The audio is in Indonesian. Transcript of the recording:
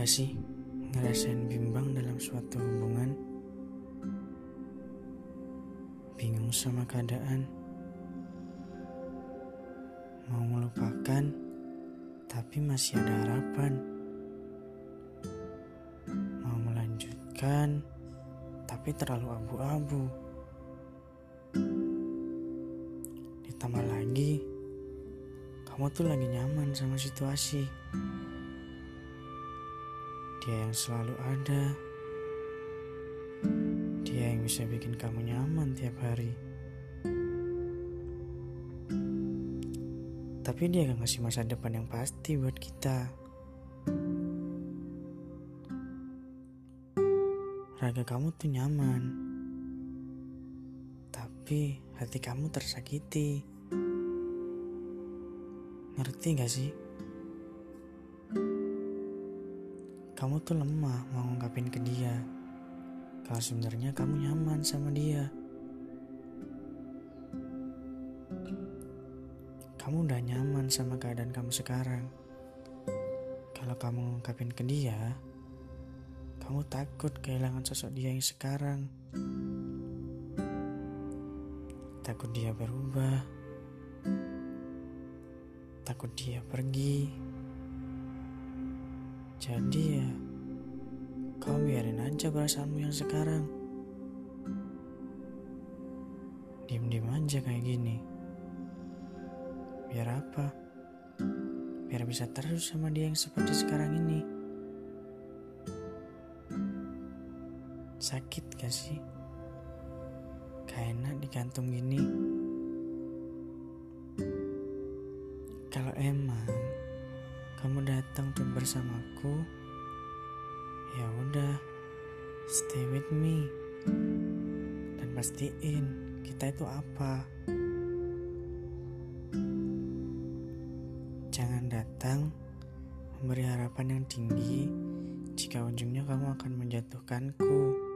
nggak sih ngerasain bimbang dalam suatu hubungan? Bingung sama keadaan? Mau melupakan, tapi masih ada harapan. Mau melanjutkan, tapi terlalu abu-abu. Ditambah lagi, kamu tuh lagi nyaman sama situasi. Dia yang selalu ada. Dia yang bisa bikin kamu nyaman tiap hari. Tapi dia gak ngasih masa depan yang pasti buat kita. Raga kamu tuh nyaman. Tapi hati kamu tersakiti. Ngerti gak sih? Kamu tuh lemah mau ngungkapin ke dia kalau sebenarnya kamu nyaman sama dia. Kamu udah nyaman sama keadaan kamu sekarang. Kalau kamu ngungkapin ke dia, kamu takut kehilangan sosok dia yang sekarang. Takut dia berubah. Takut dia pergi. Jadi ya, kau biarin aja perasaanmu yang sekarang. Diam-diam aja kayak gini. Biar apa? Biar bisa terus sama dia yang seperti sekarang ini. Sakit gak sih? Kayak enak digantung gini. Kalau emang bersamaku, ya udah, stay with me dan pastiin kita itu apa. Jangan datang memberi harapan yang tinggi jika ujungnya kamu akan menjatuhkanku.